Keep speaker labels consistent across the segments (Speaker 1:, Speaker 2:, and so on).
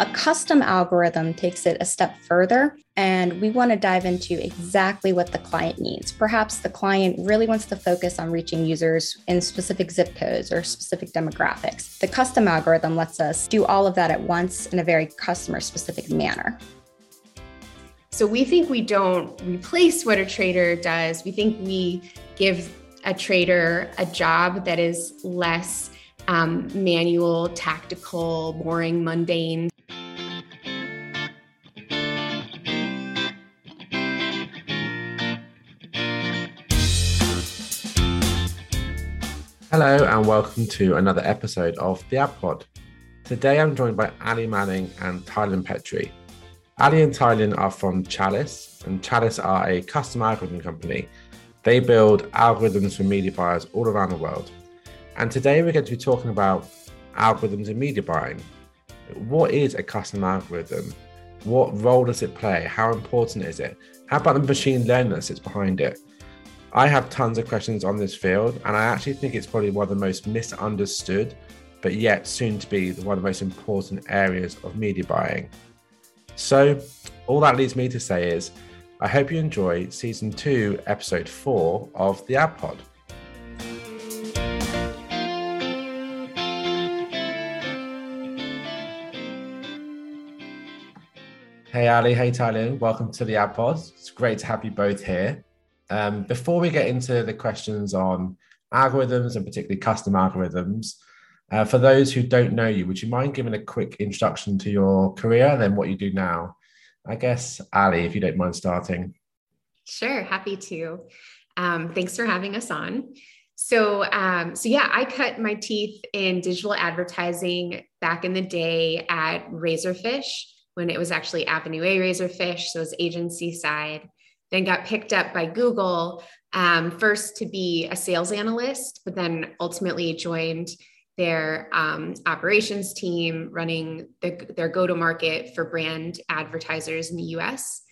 Speaker 1: A custom algorithm takes it a step further, and we want to dive into exactly what the client needs. Perhaps the client really wants to focus on reaching users in specific zip codes or specific demographics. The custom algorithm lets us do all of that at once in a very customer specific manner.
Speaker 2: So we think we don't replace what a trader does. We think we give a trader a job that is less um, manual, tactical, boring, mundane.
Speaker 3: Hello, and welcome to another episode of the AdPod. Today I'm joined by Ali Manning and Tylynn Pettrey. Ali and Tylynn are from Chalice, and Chalice are a custom algorithm company. They build algorithms for media buyers all around the world. And today we're going to be talking about algorithms in media buying. What is a custom algorithm? What role does it play? How important is it? How about the machine learning that sits behind it? I have tons of questions on this field, and I actually think it's probably one of the most misunderstood, but yet soon to be one of the most important areas of media buying. So, all that leads me to say is, I hope you enjoy season two, episode four of the AdPod. Hey Ali, hey Tylynn, welcome to the AdPod. It's great to have you both here. Um, before we get into the questions on algorithms and particularly custom algorithms, uh, for those who don't know you, would you mind giving a quick introduction to your career and then what you do now? I guess, Ali, if you don't mind starting.
Speaker 2: Sure, happy to. Um, thanks for having us on. So, um, so yeah, I cut my teeth in digital advertising back in the day at Razorfish when it was actually Avenue A Razorfish, so it was agency side then got picked up by Google um, first to be a sales analyst, but then ultimately joined their um, operations team running the, their go to market for brand advertisers in the US.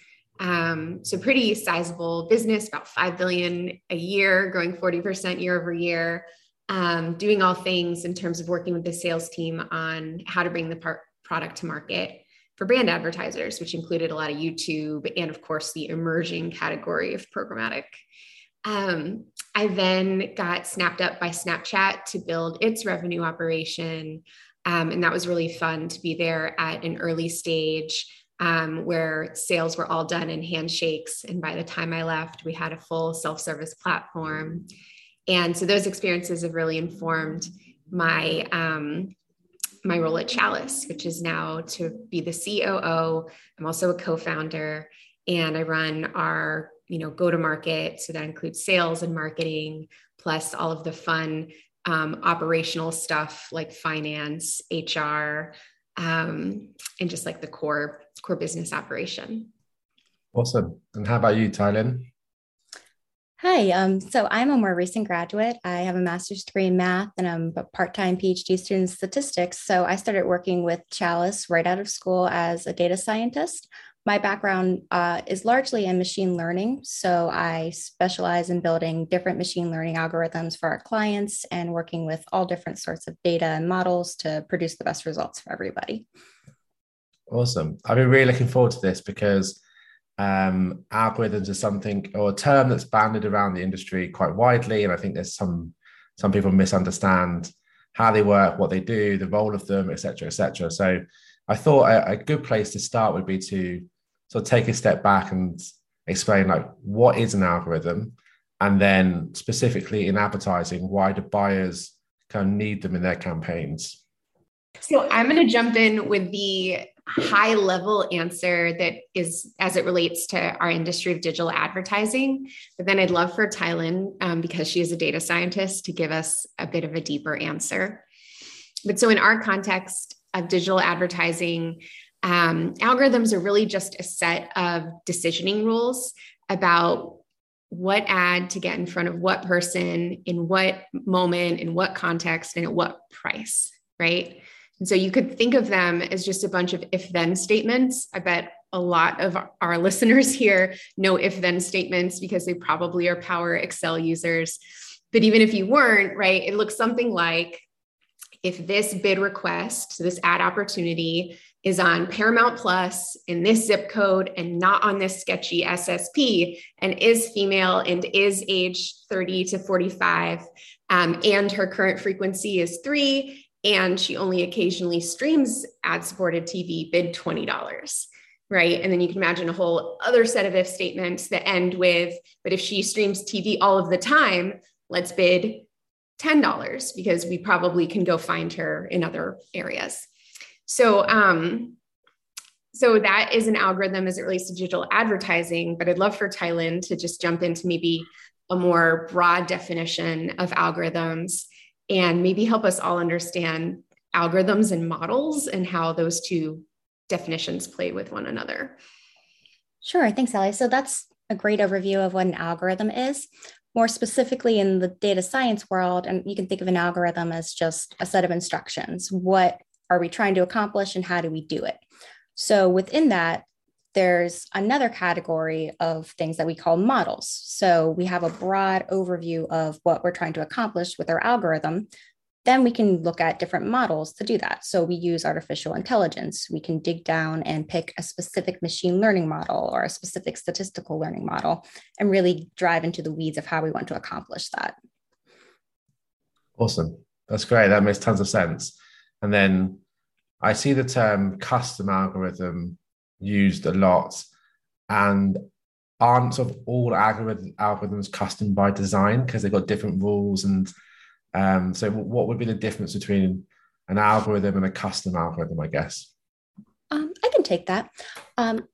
Speaker 2: Um, so pretty sizable business, about 5 billion a year, growing 40% year over year, um, doing all things in terms of working with the sales team on how to bring the par- product to market for brand advertisers, which included a lot of YouTube and, of course, the emerging category of programmatic. Um, I then got snapped up by Snapchat to build its revenue operation. Um, and that was really fun to be there at an early stage um, where sales were all done in handshakes. And by the time I left, we had a full self service platform. And so those experiences have really informed my um, my role at Chalice, which is now to be the COO. I'm also a co-founder and I run our, you know, go to market. So that includes sales and marketing, plus all of the fun um, operational stuff like finance, HR, um, and just like the core core business operation.
Speaker 3: Awesome. And how about you, Tylynn?
Speaker 1: Hi, um, so I'm a more recent graduate. I have a master's degree in math and I'm a part time PhD student in statistics. So I started working with Chalice right out of school as a data scientist. My background uh, is largely in machine learning. So I specialize in building different machine learning algorithms for our clients and working with all different sorts of data and models to produce the best results for everybody.
Speaker 3: Awesome. I've been really looking forward to this because um, algorithms are something or a term that's banded around the industry quite widely, and I think there's some some people misunderstand how they work, what they do, the role of them, etc., etc. So I thought a, a, good place to start would be to sort of take a step back and explain like what is an algorithm, and then specifically in advertising, why do buyers kind of need them in their campaigns?
Speaker 2: So I'm going to jump in with the high level answer that is as it relates to our industry of digital advertising. But then I'd love for Tylynn, um, because she is a data scientist, to give us a bit of a deeper answer. But so in our context of digital advertising, um, algorithms are really just a set of decisioning rules about what ad to get in front of what person in what moment in what context and at what price right and so you could think of them as just a bunch of if then statements. I bet a lot of our listeners here know if then statements because they probably are Power Excel users. But even if you weren't, right, it looks something like if this bid request, this ad opportunity is on Paramount Plus in this zip code and not on this sketchy SSP and is female and is age 30 to 45 um, and her current frequency is three and she only occasionally streams ad supported TV, bid $20 right? And then you can imagine a whole other set of if statements that end with, but if she streams TV all of the time, let's bid $10 because we probably can go find her in other areas. So, um, so that is an algorithm as it relates to digital advertising, but I'd love for Tylynn to just jump into maybe a more broad definition of algorithms and maybe help us all understand algorithms and models and how those two definitions play with one another.
Speaker 1: Sure. Thanks, Ali. So that's a great overview of what an algorithm is. More specifically, in the data science world, and you can think of an algorithm as just a set of instructions. What are we trying to accomplish and how do we do it? So within that, there's another category of things that we call models. So we have a broad overview of what we're trying to accomplish with our algorithm, then we can look at different models to do that. So we use artificial intelligence. We can dig down and pick a specific machine learning model or a specific statistical learning model and really drive into the weeds of how we want to accomplish that.
Speaker 3: Awesome. That's great. That makes tons of sense. And then I see the term custom algorithm used a lot. And aren't sort of all algorithm, algorithms custom by design because they've got different rules and um, so, what would be the difference between an algorithm and a custom algorithm? I guess.
Speaker 1: Um, I can take that. Um,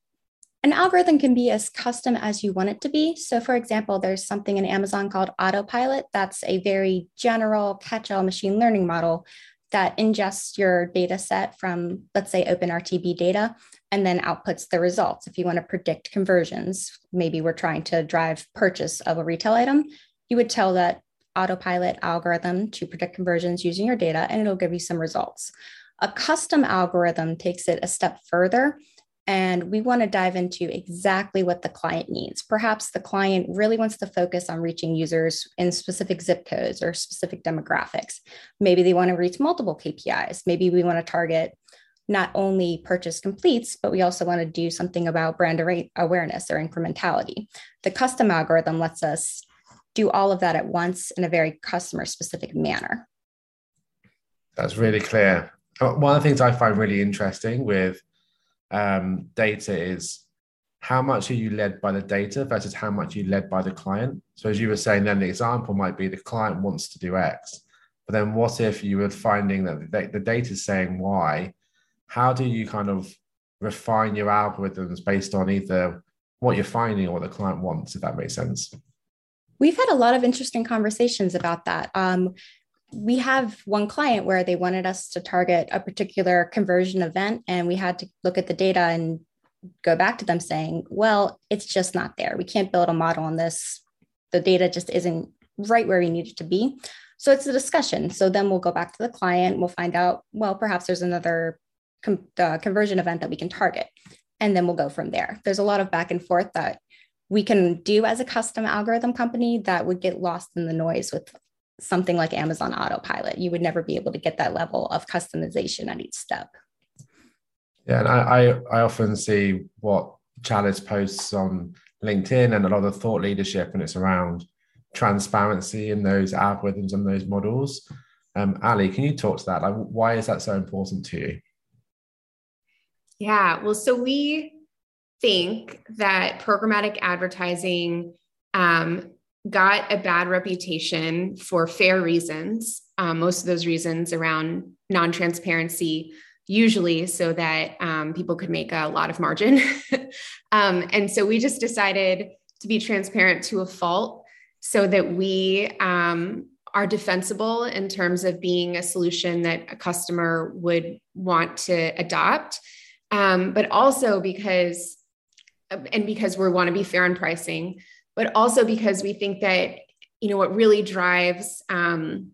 Speaker 1: an algorithm can be as custom as you want it to be. So, for example, there's something in Amazon called Autopilot. That's a very general catch-all machine learning model that ingests your data set from, let's say, OpenRTB data, and then outputs the results. If you want to predict conversions, maybe we're trying to drive purchase of a retail item, you would tell that autopilot algorithm to predict conversions using your data, and it'll give you some results. A custom algorithm takes it a step further, and we want to dive into exactly what the client needs. Perhaps the client really wants to focus on reaching users in specific zip codes or specific demographics. Maybe they want to reach multiple KPIs. Maybe we want to target not only purchase completes, but we also want to do something about brand awareness or incrementality. The custom algorithm lets us do all of that at once in a very customer specific manner.
Speaker 3: That's really clear. Uh, one of the things I find really interesting with um, data is how much are you led by the data versus how much you led by the client. So, as you were saying, then the example might be the client wants to do X, but then what if you were finding that the, data is saying Y? How do you kind of refine your algorithms based on either what you're finding or what the client wants, if that makes sense?
Speaker 1: We've had a lot of interesting conversations about that. Um, we have one client where they wanted us to target a particular conversion event, and we had to look at the data and go back to them saying, well, it's just not there. We can't build a model on this. The data just isn't right where we need it to be. So it's a discussion. So then we'll go back to the client. We'll find out, well, perhaps there's another com- uh, conversion event that we can target. And then we'll go from there. There's a lot of back and forth that we can do as a custom algorithm company that would get lost in the noise with something like Amazon Autopilot. You would never be able to get that level of customization at each step.
Speaker 3: Yeah, and I, I, I often see what Chalice posts on LinkedIn and a lot of thought leadership, and it's around transparency in those algorithms and those models. Um, Ali, can you talk to that? Like, why is that so important to you?
Speaker 2: Yeah, well, so we think that programmatic advertising um, got a bad reputation for fair reasons. Um, most of those reasons around non transparency, usually so that um, people could make a lot of margin. Um, and so we just decided to be transparent to a fault so that we um, are defensible in terms of being a solution that a customer would want to adopt. Um, but also because and because we want to be fair in pricing, but also because we think that you know what really drives um,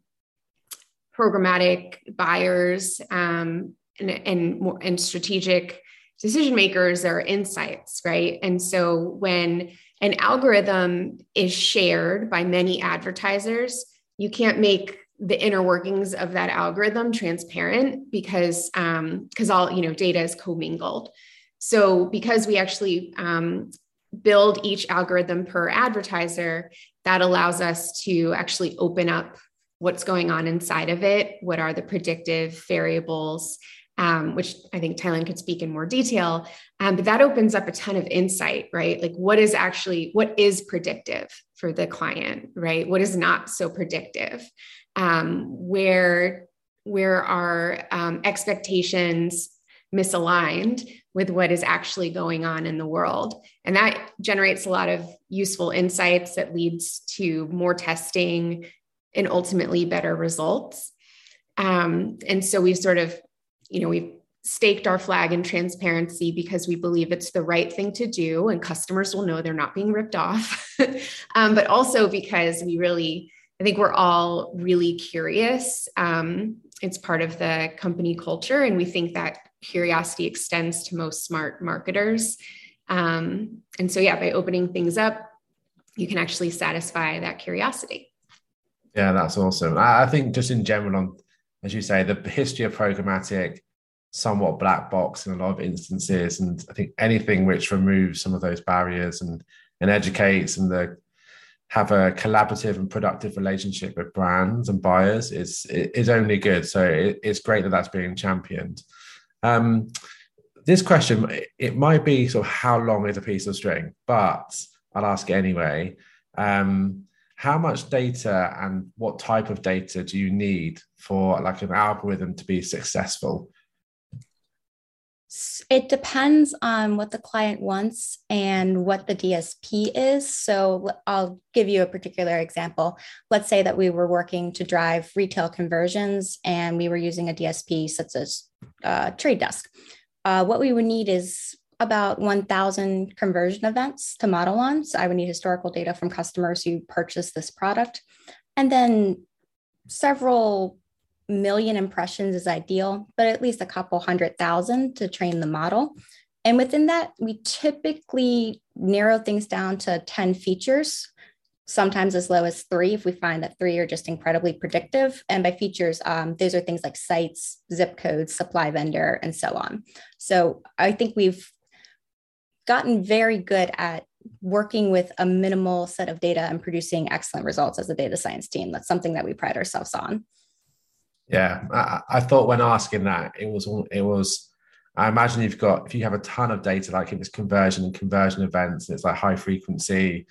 Speaker 2: programmatic buyers um, and and, and strategic decision makers are insights, right? And so when an algorithm is shared by many advertisers, you can't make the inner workings of that algorithm transparent because um because all you know data is commingled so because we actually um, build each algorithm per advertiser that allows us to actually open up what's going on inside of it what are the predictive variables um, which I think Tylynn could speak in more detail. Um, but that opens up a ton of insight, right? Like what is actually what is predictive for the client, right? What is not so predictive? Um, where where are um, expectations misaligned with what is actually going on in the world and that generates a lot of useful insights that leads to more testing and ultimately better results um, and so we sort of you know, we've staked our flag in transparency because we believe it's the right thing to do and customers will know they're not being ripped off. um, but also because we really, I think we're all really curious. Um, it's part of the company culture. And we think that curiosity extends to most smart marketers. Um, and so, yeah, by opening things up, you can actually satisfy that curiosity.
Speaker 3: Yeah, that's awesome. I, I think just in general on as you say, the history of programmatic, somewhat black box in a lot of instances. And I think anything which removes some of those barriers and and educates and the have a collaborative and productive relationship with brands and buyers is is only good. So it, it's great that that's being championed. Um, this question it might be sort of how long is a piece of string, but I'll ask it anyway. Um, how much data and what type of data do you need for like an algorithm to be successful
Speaker 1: it depends on what the client wants and what the DSP is. So I'll give you a particular example. Let's say that we were working to drive retail conversions and we were using a DSP such as uh, Trade Desk. Uh, what we would need is about 1,000 conversion events to model on. So I would need historical data from customers who purchased this product. And then several million impressions is ideal, but at least a couple hundred thousand to train the model. And within that, we typically narrow things down to 10 features, sometimes as low as three if we find that three are just incredibly predictive. And by features, um, those are things like sites, zip codes, supply vendor, and so on. So I think we've gotten very good at working with a minimal set of data and producing excellent results as a data science team. That's something that we pride ourselves on.
Speaker 3: Yeah, I, I thought when asking that, it was it was. I imagine you've got if you have a ton of data, like if it's conversion and conversion events, and it's like high frequency.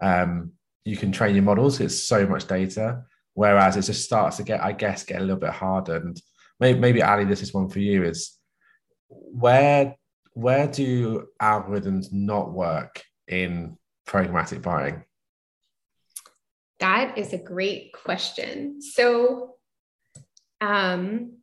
Speaker 3: Um, you can train your models. It's so much data. Whereas it just starts to get, I guess, get a little bit hardened. Maybe, maybe Ali, this is one for you. Is where where do algorithms not work in programmatic buying?
Speaker 2: That is a great question. So, um,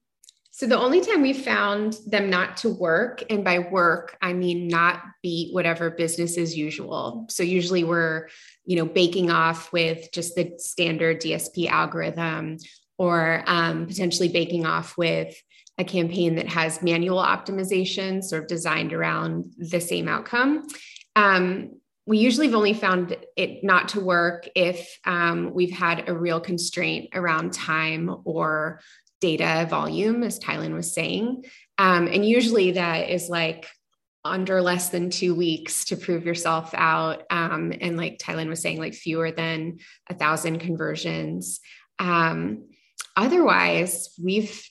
Speaker 2: so the only time we found them not to work, and by work I mean not beat whatever business as usual. So usually we're, you know, baking off with just the standard DSP algorithm, or um, potentially baking off with a campaign that has manual optimization sort of designed around the same outcome. Um, we usually have only found it not to work if um, we've had a real constraint around time or data volume, as Tylynn was saying. Um, and usually that is like under less than two weeks to prove yourself out. Um, and like Tylynn was saying, like fewer than a thousand conversions. Um, otherwise, we've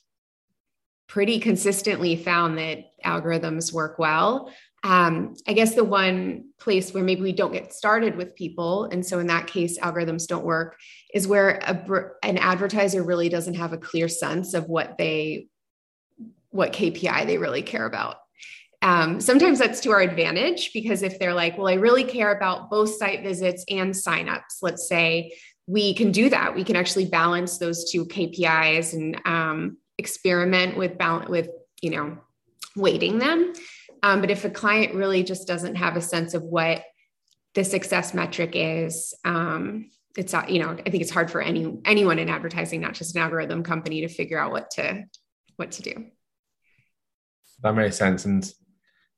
Speaker 2: pretty consistently found that algorithms work well. Um, I guess the one place where maybe we don't get started with people, and so in that case, algorithms don't work, is where a, an advertiser really doesn't have a clear sense of what they, what KPI they really care about. Um, sometimes that's to our advantage because if they're like, well, I really care about both site visits and signups, let's say, we can do that. We can actually balance those two KPIs and um, experiment with balance with you know weighting them. Um, but if a client really just doesn't have a sense of what the success metric is um, it's you know i think it's hard for any anyone in advertising not just an algorithm company to figure out what to what to do.
Speaker 3: That makes sense. And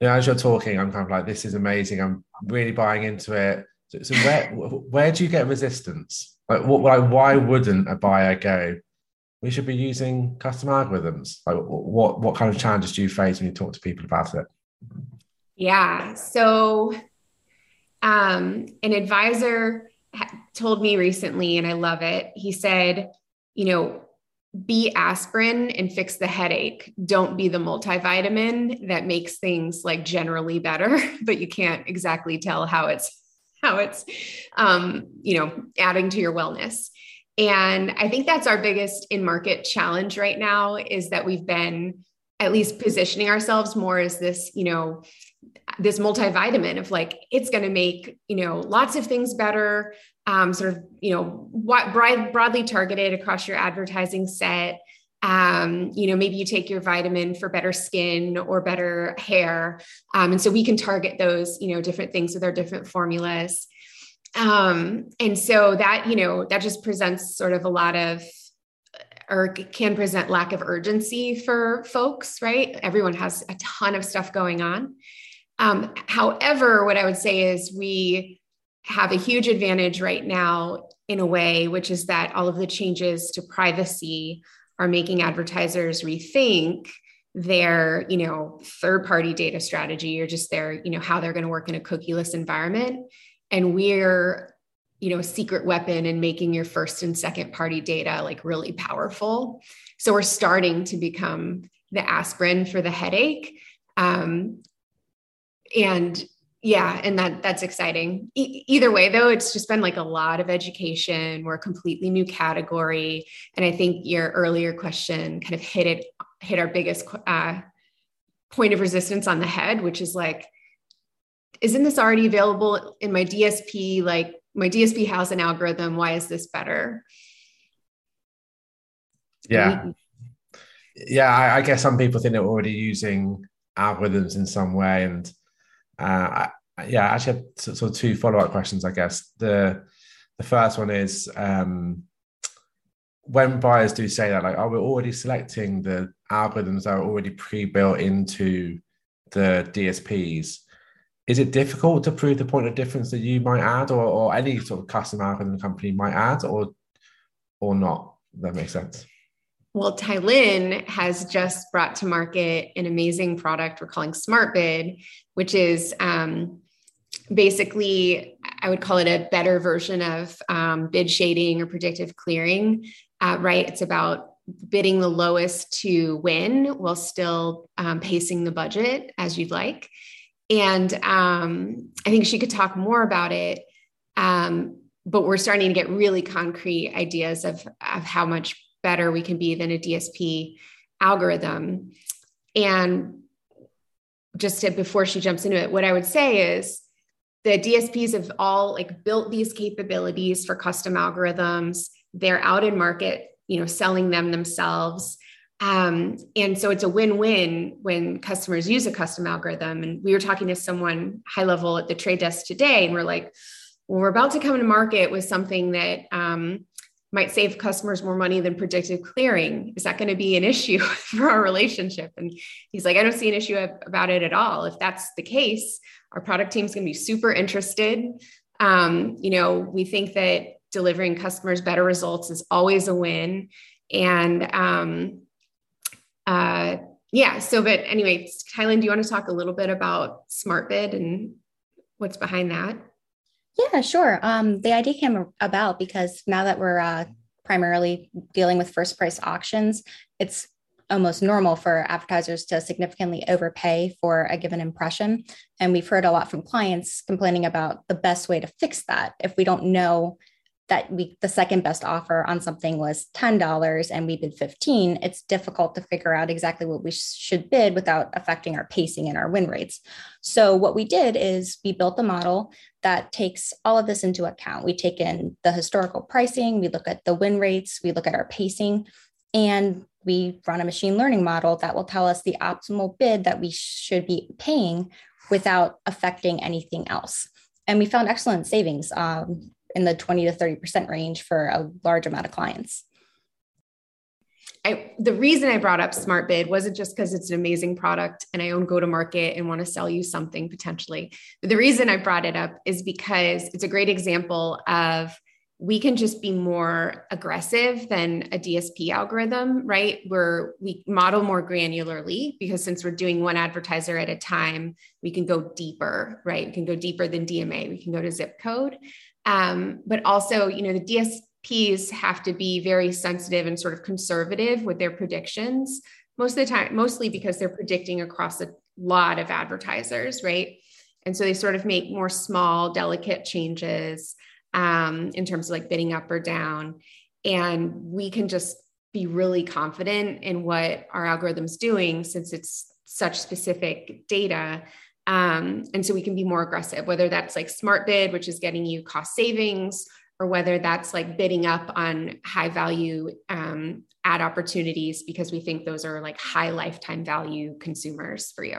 Speaker 3: you know, as you're talking i'm kind of like this is amazing. I'm really buying into it. So, so where where do you get resistance? Like, what, like why wouldn't a buyer go we should be using custom algorithms? Like, what what kind of challenges do you face when you talk to people about it?
Speaker 2: Yeah. So, um, an advisor told me recently, and I love it. He said, you know, be aspirin and fix the headache. Don't be the multivitamin that makes things like generally better, but you can't exactly tell how it's how it's um, you know adding to your wellness. And I think that's our biggest in market challenge right now is that we've been at least positioning ourselves more as this, you know, this multivitamin of like it's going to make you know lots of things better um, sort of you know what broad, broadly targeted across your advertising set. Um, you know maybe you take your vitamin for better skin or better hair. Um, and so we can target those you know different things with our different formulas um, and so that you know that just presents sort of a lot of or can present lack of urgency for folks right? Everyone has a ton of stuff going on. Um, however, what I would say is we have a huge advantage right now in a way, which is that all of the changes to privacy are making advertisers rethink their you know third party data strategy or just their you know how they're going to work in a cookieless environment and we're you know a secret weapon and making your first and second party data like really powerful. So we're starting to become the aspirin for the headache. Um, and yeah and that that's exciting. E- either way though it's just been like a lot of education. We're a completely new category. And i think your earlier question kind of hit it hit our biggest uh, point of resistance on the head which is like isn't this already available in my dsp like my dsp has an algorithm why is this better
Speaker 3: yeah yeah I, I guess some people think they're already using algorithms in some way and uh, I, yeah, I actually have sort of two follow up questions, I guess. The the first one is um, when buyers do say that, like, oh, we're already selecting the algorithms that are already pre built into the DSPs. Is it difficult to prove the point of difference that you might add, or, or any sort of custom algorithm the company might add, or or not? That makes sense.
Speaker 2: Well, Tylynn has just brought to market an amazing product we're calling SmartBid, which is um, basically, I would call it a better version of um, bid shading or predictive clearing, uh, right? It's about bidding the lowest to win while still um, pacing the budget as you'd like. And um, I think she could talk more about it. Um, but we're starting to get really concrete ideas of, of how much better we can be than a DSP algorithm. And just to, before she jumps into it, what I would say is the DSPs have all like built these capabilities for custom algorithms. They're out in market, you know, selling them themselves. Um, and so it's a win-win when customers use a custom algorithm. And we were talking to someone high level at the trade desk today, and we're like, well, we're about to come to market with something that um, might save customers more money than predictive clearing. Is that going to be an issue for our relationship? And he's like, I don't see an issue about it at all. If that's the case, our product team is going to be super interested. Um, you know, we think that delivering customers better results is always a win. And um, uh, yeah, so, but anyway, Tylynn, do you want to talk a little bit about SmartBid and what's behind that?
Speaker 1: Yeah, sure. Um, the idea came about because now that we're uh, primarily dealing with first price auctions, it's almost normal for advertisers to significantly overpay for a given impression. And we've heard a lot from clients complaining about the best way to fix that. If we don't know that we the second best offer on something was $10 and we bid 15 it's difficult to figure out exactly what we should bid without affecting our pacing and our win rates so what we did is we built a model that takes all of this into account we take in the historical pricing we look at the win rates we look at our pacing and we run a machine learning model that will tell us the optimal bid that we should be paying without affecting anything else and we found excellent savings. Um, in the 20 to 30% range for a large amount of clients.
Speaker 2: I, the reason I brought up SmartBid wasn't just because it's an amazing product and I own go to market and want to sell you something potentially. But the reason I brought it up is because it's a great example of we can just be more aggressive than a DSP algorithm, right? Where we model more granularly because since we're doing one advertiser at a time, we can go deeper, right? We can go deeper than DMA, we can go to zip code. Um, but also, you know, the DSPs have to be very sensitive and sort of conservative with their predictions most of the time, mostly because they're predicting across a lot of advertisers, right? And so they sort of make more small, delicate changes um, in terms of like bidding up or down. And we can just be really confident in what our algorithm's doing since it's such specific data. Um, and so we can be more aggressive, whether that's like smart bid, which is getting you cost savings, or whether that's like bidding up on high value um, ad opportunities because we think those are like high lifetime value consumers for you.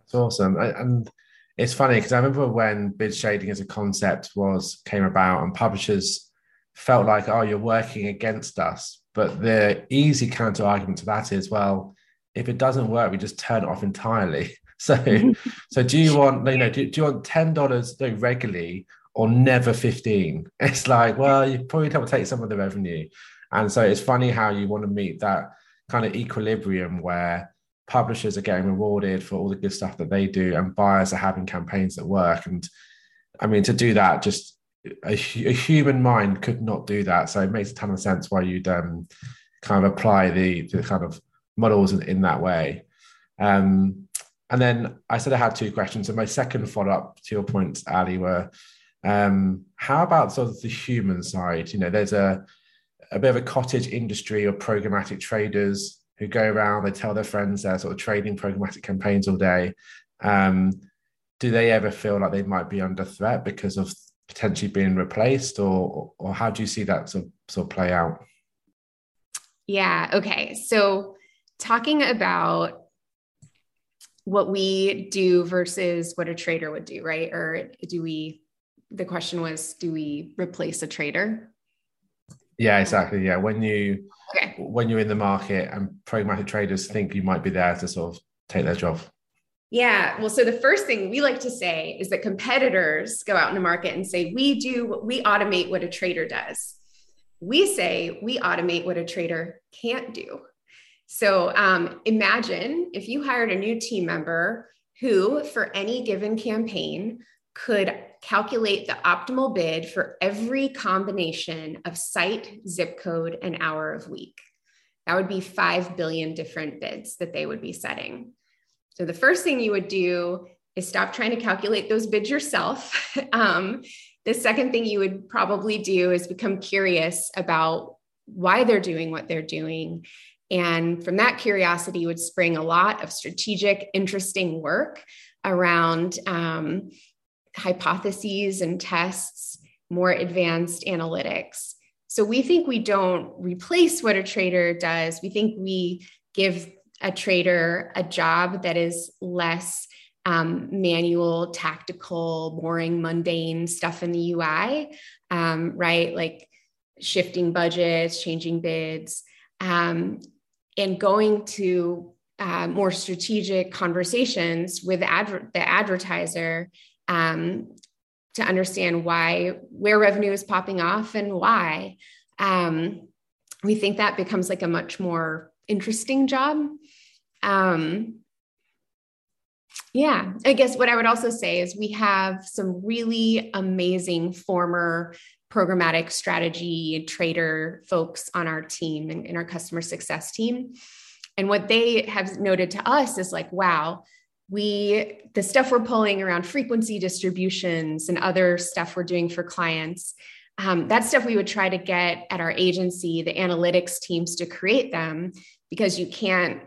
Speaker 3: That's awesome. And it's funny because I remember when bid shading as a concept was came about and publishers felt like, oh, you're working against us. But the easy counter argument to that is, well, if it doesn't work, we just turn it off entirely. So, so do you want, you know, do, do you want ten dollars regularly or never fifteen? It's like, well, you probably have to take some of the revenue, and so it's funny how you want to meet that kind of equilibrium where publishers are getting rewarded for all the good stuff that they do and buyers are having campaigns that work. And i mean to do that just a, a human mind could not do that. So it makes a ton of sense why you'd um, kind of apply the, the kind of models in, in that way. Um, and then i said i had two questions and my second follow-up to your points ali were um, how about sort of the human side you know there's a a bit of a cottage industry of programmatic traders who go around, they tell their friends they're sort of trading programmatic campaigns all day. Um, do they ever feel like they might be under threat because of potentially being replaced, or or how do you see that sort of, sort of play out?
Speaker 2: Yeah. Okay. So talking about what we do versus what a trader would do, right? Or do we? The question was, do we replace a trader?
Speaker 3: Yeah, exactly. Yeah, when you okay. when you're in the market and programmatic traders think you might be there to sort of take their job.
Speaker 2: Yeah. Well, so the first thing we like to say is that competitors go out in the market and say, we do, we automate what a trader does. We say we automate what a trader can't do. So um, imagine if you hired a new team member who, for any given campaign, could calculate the optimal bid for every combination of site, zip code, and hour of week. That would be 5 billion different bids that they would be setting. So the first thing you would do is stop trying to calculate those bids yourself. um, the second thing you would probably do is become curious about why they're doing what they're doing. And from that curiosity would spring a lot of strategic, interesting work around um, hypotheses and tests, more advanced analytics. So we think we don't replace what a trader does. We think we give a trader a job that is less um, manual, tactical, boring, mundane stuff in the UI, um, right? Like shifting budgets, changing bids, um, and going to uh, more strategic conversations with adver- the advertiser um, to understand why where revenue is popping off and why. Um, we think that becomes like a much more interesting job. Um, yeah i guess what i would also say is we have some really amazing former programmatic strategy trader folks on our team and in our customer success team. And what they have noted to us is like wow we the stuff we're pulling around frequency distributions and other stuff we're doing for clients um, that stuff we would try to get at our agency the analytics teams to create them because you can't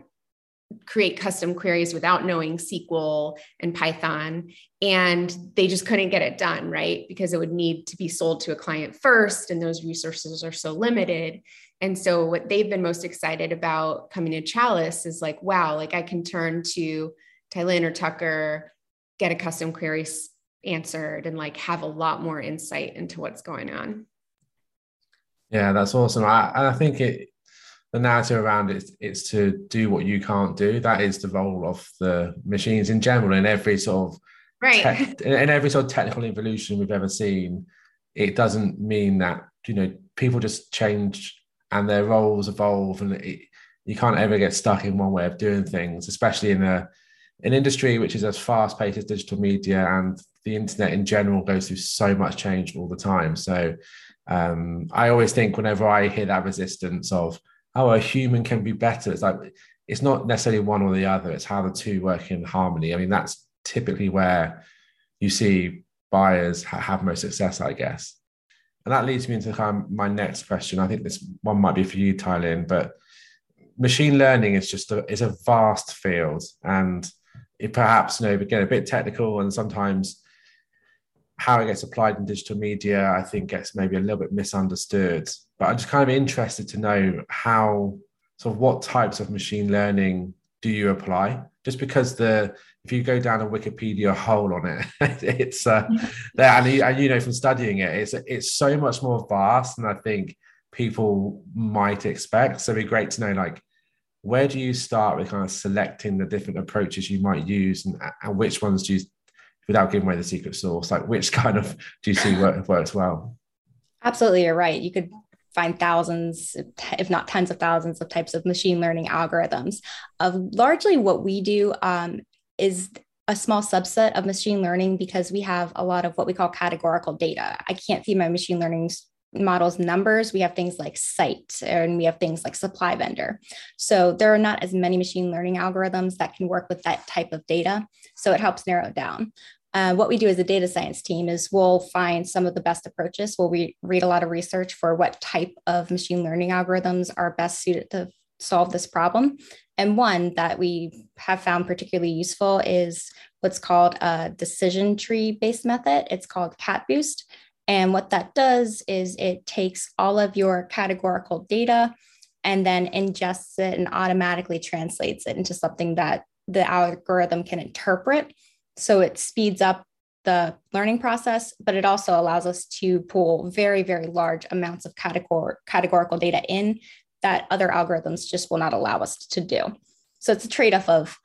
Speaker 2: create custom queries without knowing sql and python and they just couldn't get it done right because it would need to be sold to a client first and those resources are so limited and so what they've been most excited about coming to chalice is like wow like i can turn to Tylynn or Tucker, get a custom query answered and like have a lot more insight into what's going on.
Speaker 3: Yeah, that's awesome. I, I think it the narrative around it is to do what you can't do. That is the role of the machines in general in every sort of
Speaker 2: right
Speaker 3: in every sort of technical evolution we've ever seen. it doesn't mean that you know people just change and their roles evolve, and it, you can't ever get stuck in one way of doing things, especially in a an industry which is as fast paced as digital media and the internet in general goes through so much change all the time. So um, I always think whenever I hear that resistance of, oh, a human can be better, it's like it's not necessarily one or the other. It's how the two work in harmony. I mean, that's typically where you see buyers have most success, I guess. And that leads me into kind of my next question. I think this one might be for you, Tylynn, but machine learning is just a is a vast field, and it perhaps you know get a bit technical, and sometimes how it gets applied in digital media, I think gets maybe a little bit misunderstood. But I'm just kind of interested to know how sort of what types of machine learning do you apply? Just because the if you go down a Wikipedia hole on it, it's uh, there, and you, and you know from studying it, it's it's so much more vast than I think people might expect. So it'd be great to know like where do you start with kind of selecting the different approaches you might use, and, and which ones do you, without giving away the secret sauce, like which kind of do you see work, works well?
Speaker 1: Absolutely, you're right. You could find thousands, if not tens of thousands, of types of machine learning algorithms. Of largely what we do um, is a small subset of machine learning because we have a lot of what we call categorical data. I can't feed my machine learning models numbers. We have things like site and we have things like supply vendor. So there are not as many machine learning algorithms that can work with that type of data. So it helps narrow it down. Uh, what we do as a data science team is we'll find some of the best approaches. We'll re- read a lot of research for what type of machine learning algorithms are best suited to solve this problem. And one that we have found particularly useful is what's called a decision tree based method. It's called CatBoost. And what that does is it takes all of your categorical data and then ingests it and automatically translates it into something that the algorithm can interpret. So it speeds up the learning process, but it also allows us to pull very, very large amounts of categor- categorical data in that other algorithms just will not allow us to do. So it's a trade off of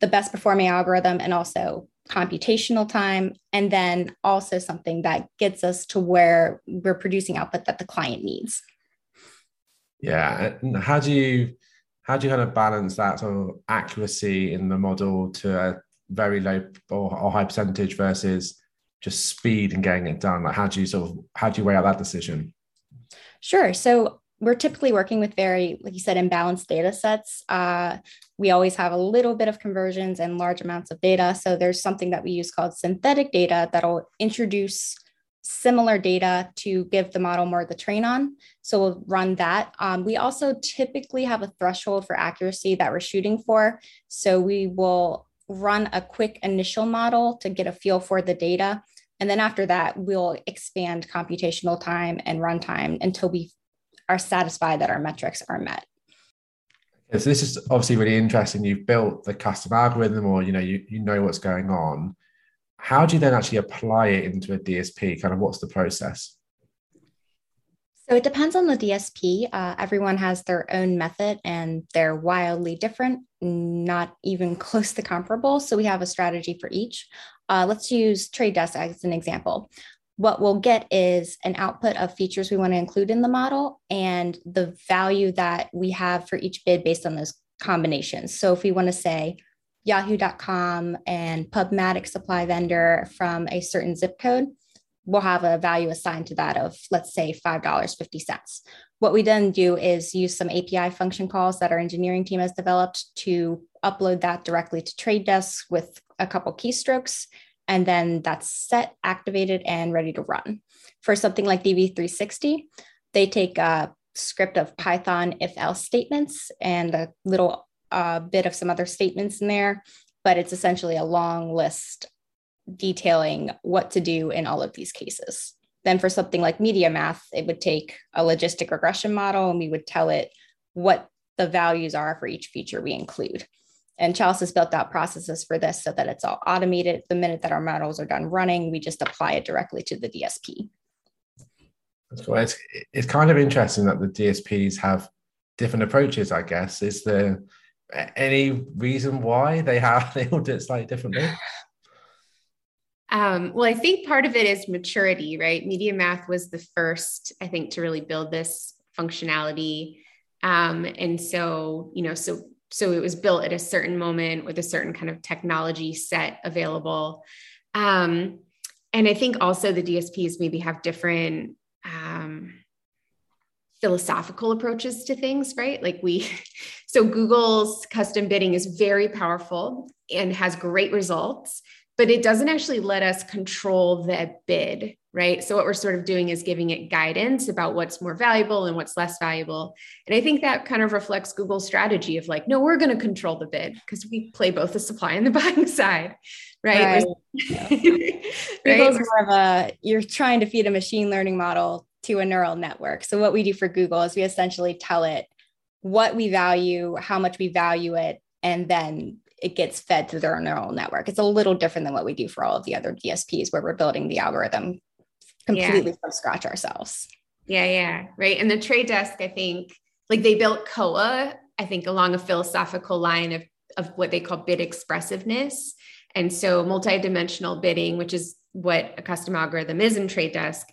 Speaker 1: the best performing algorithm and also computational time, and then also something that gets us to where we're producing output that the client needs.
Speaker 3: Yeah. And how do you how do you kind of balance that sort of accuracy in the model to a very low or, or high percentage versus just speed and getting it done? Like how do you sort of how do you weigh out that decision?
Speaker 1: Sure. So we're typically working with very, like you said, imbalanced data sets. Uh, we always have a little bit of conversions and large amounts of data. So there's something that we use called synthetic data that'll introduce similar data to give the model more to train on. So we'll run that. Um, we also typically have a threshold for accuracy that we're shooting for. So we will run a quick initial model to get a feel for the data. And then after that, we'll expand computational time and runtime until we are satisfied that our metrics are met.
Speaker 3: so this is obviously really interesting. You've built the custom algorithm, or you know, you, you know what's going on. How do you then actually apply it into a DSP? Kind of what's the process?
Speaker 1: So it depends on the DSP. Uh, everyone has their own method and they're wildly different, not even close to comparable. So we have a strategy for each. Uh, let's use Trade Desk as an example what we'll get is an output of features we want to include in the model and the value that we have for each bid based on those combinations. So if we want to say yahoo.com and PubMatic supply vendor from a certain zip code, we'll have a value assigned to that of, let's say, $5.50. What we then do is use some API function calls that our engineering team has developed to upload that directly to Trade Desk with a couple keystrokes and then that's set, activated, and ready to run. For something like DV360, they take a script of Python if else statements and a little uh, bit of some other statements in there, but it's essentially a long list detailing what to do in all of these cases. Then for something like MediaMath, it would take a logistic regression model and we would tell it what the values are for each feature we include. And Chalice has built out processes for this so that it's all automated. The minute that our models are done running, we just apply it directly to the DSP.
Speaker 3: That's cool. It's, it's kind of interesting that the DSPs have different approaches, I guess. Is there any reason why they have they all do it slightly differently?
Speaker 2: Um, well, I think part of it is maturity, right? MediaMath was the first, I think, to really build this functionality. Um, and so, you know, so so it was built at a certain moment with a certain kind of technology set available. Um, and I think also the DSPs maybe have different um, philosophical approaches to things, right? Like we, so Google's custom bidding is very powerful and has great results but it doesn't actually let us control the bid, right? So what we're sort of doing is giving it guidance about what's more valuable and what's less valuable. And I think that kind of reflects Google's strategy of like, no, we're going to control the bid because we play both the supply and the buying side, right?
Speaker 1: right. Google's more of a you're trying to feed a machine learning model to a neural network. So what we do for Google is we essentially tell it what we value, how much we value it, and then it gets fed to their neural network. It's a little different than what we do for all of the other DSPs where we're building the algorithm completely yeah. from scratch ourselves.
Speaker 2: Yeah, yeah, right. And the trade desk, I think, like they built Koa, I think, along a philosophical line of, of what they call bid expressiveness. And so multidimensional bidding, which is what a custom algorithm is in trade desk,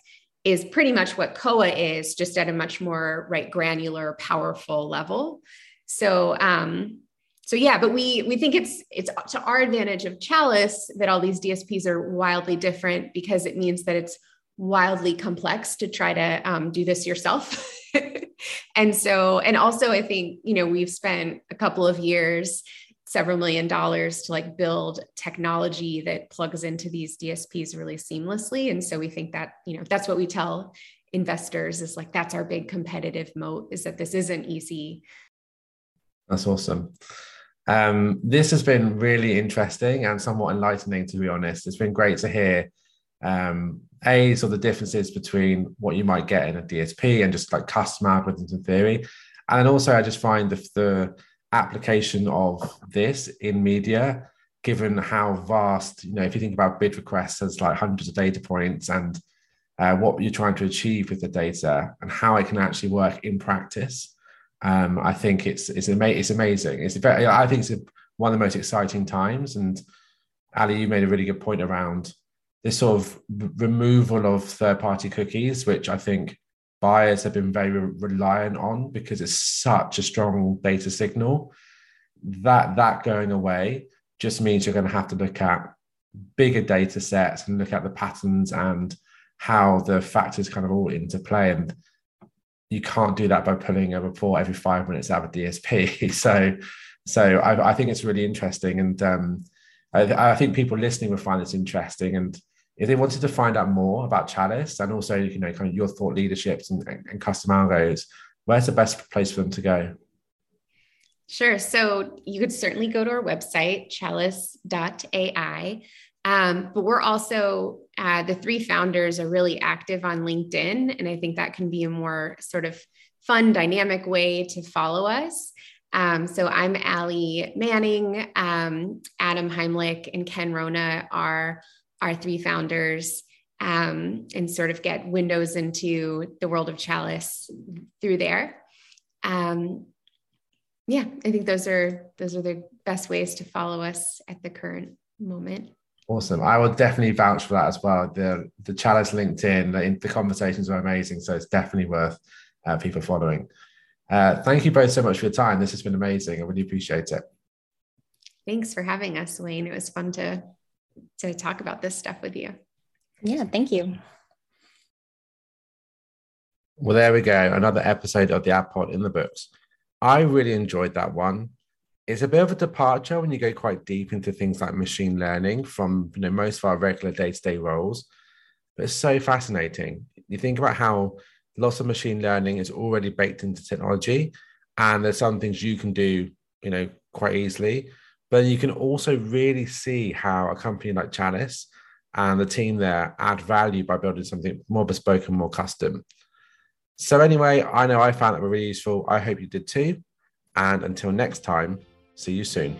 Speaker 2: is pretty much what Koa is, just at a much more right granular, powerful level. So um, so yeah, but we we think it's it's to our advantage of Chalice that all these DSPs are wildly different because it means that it's wildly complex to try to um, do this yourself. and so, and also, I think you know we've spent a couple of years, several million dollars to like build technology that plugs into these DSPs really seamlessly. And so we think that you know that's what we tell investors is like that's our big competitive moat is that this isn't easy.
Speaker 3: That's awesome. Um, this has been really interesting and somewhat enlightening, to be honest. It's been great to hear um, a sort of the differences between what you might get in a DSP and just like custom algorithms in theory, and also I just find the, the application of this in media, given how vast, you know, if you think about bid requests as like hundreds of data points and uh, what you're trying to achieve with the data and how it can actually work in practice um, I think it's it's, ama- it's amazing. It's very, I think it's a, one of the most exciting times. And Ali, you made a really good point around this sort of removal of third party cookies, which I think buyers have been very reliant on because it's such a strong data signal. That that going away just means you're going to have to look at bigger data sets and look at the patterns and how the factors kind of all interplay. And you can't do that by pulling a report every five minutes out of DSP. so, so I, I think it's really interesting, and um, I, I, think people listening will find this interesting. And if they wanted to find out more about Chalice and also, you know, kind of your thought leaderships and, and custom algos, where's the best place for them to go?
Speaker 2: Sure. So you could certainly go to our website, chalice.ai. Um, but we're also, uh, the three founders are really active on LinkedIn. And I think that can be a more sort of fun, dynamic way to follow us. Um, so I'm Ali Manning, um, Adam Heimlich, and Ken Rona are our three founders. Um, and sort of get windows into the world of Chalice through there. Um, yeah, I think those are those are the best ways to follow us at the current moment.
Speaker 3: Awesome. I will definitely vouch for that as well. The the Chalice LinkedIn, the, the conversations are amazing. So it's definitely worth uh, people following. Uh, thank you both so much for your time. This has been amazing. I really appreciate it.
Speaker 2: Thanks for having us, Wayne. It was fun to to talk about this stuff with you.
Speaker 1: Yeah, thank you.
Speaker 3: Well, there we go. Another episode of the AdPod in the books. I really enjoyed that one it's a bit of a departure when you go quite deep into things like machine learning from you know most of our regular day-to-day roles but it's so fascinating. You think about how lots of machine learning is already baked into technology and there's some things you can do you know quite easily but you can also really see how a company like chalice and the team there add value by building something more bespoke and more custom. So anyway i know i found that really useful. I hope you did too. And until next time See you soon.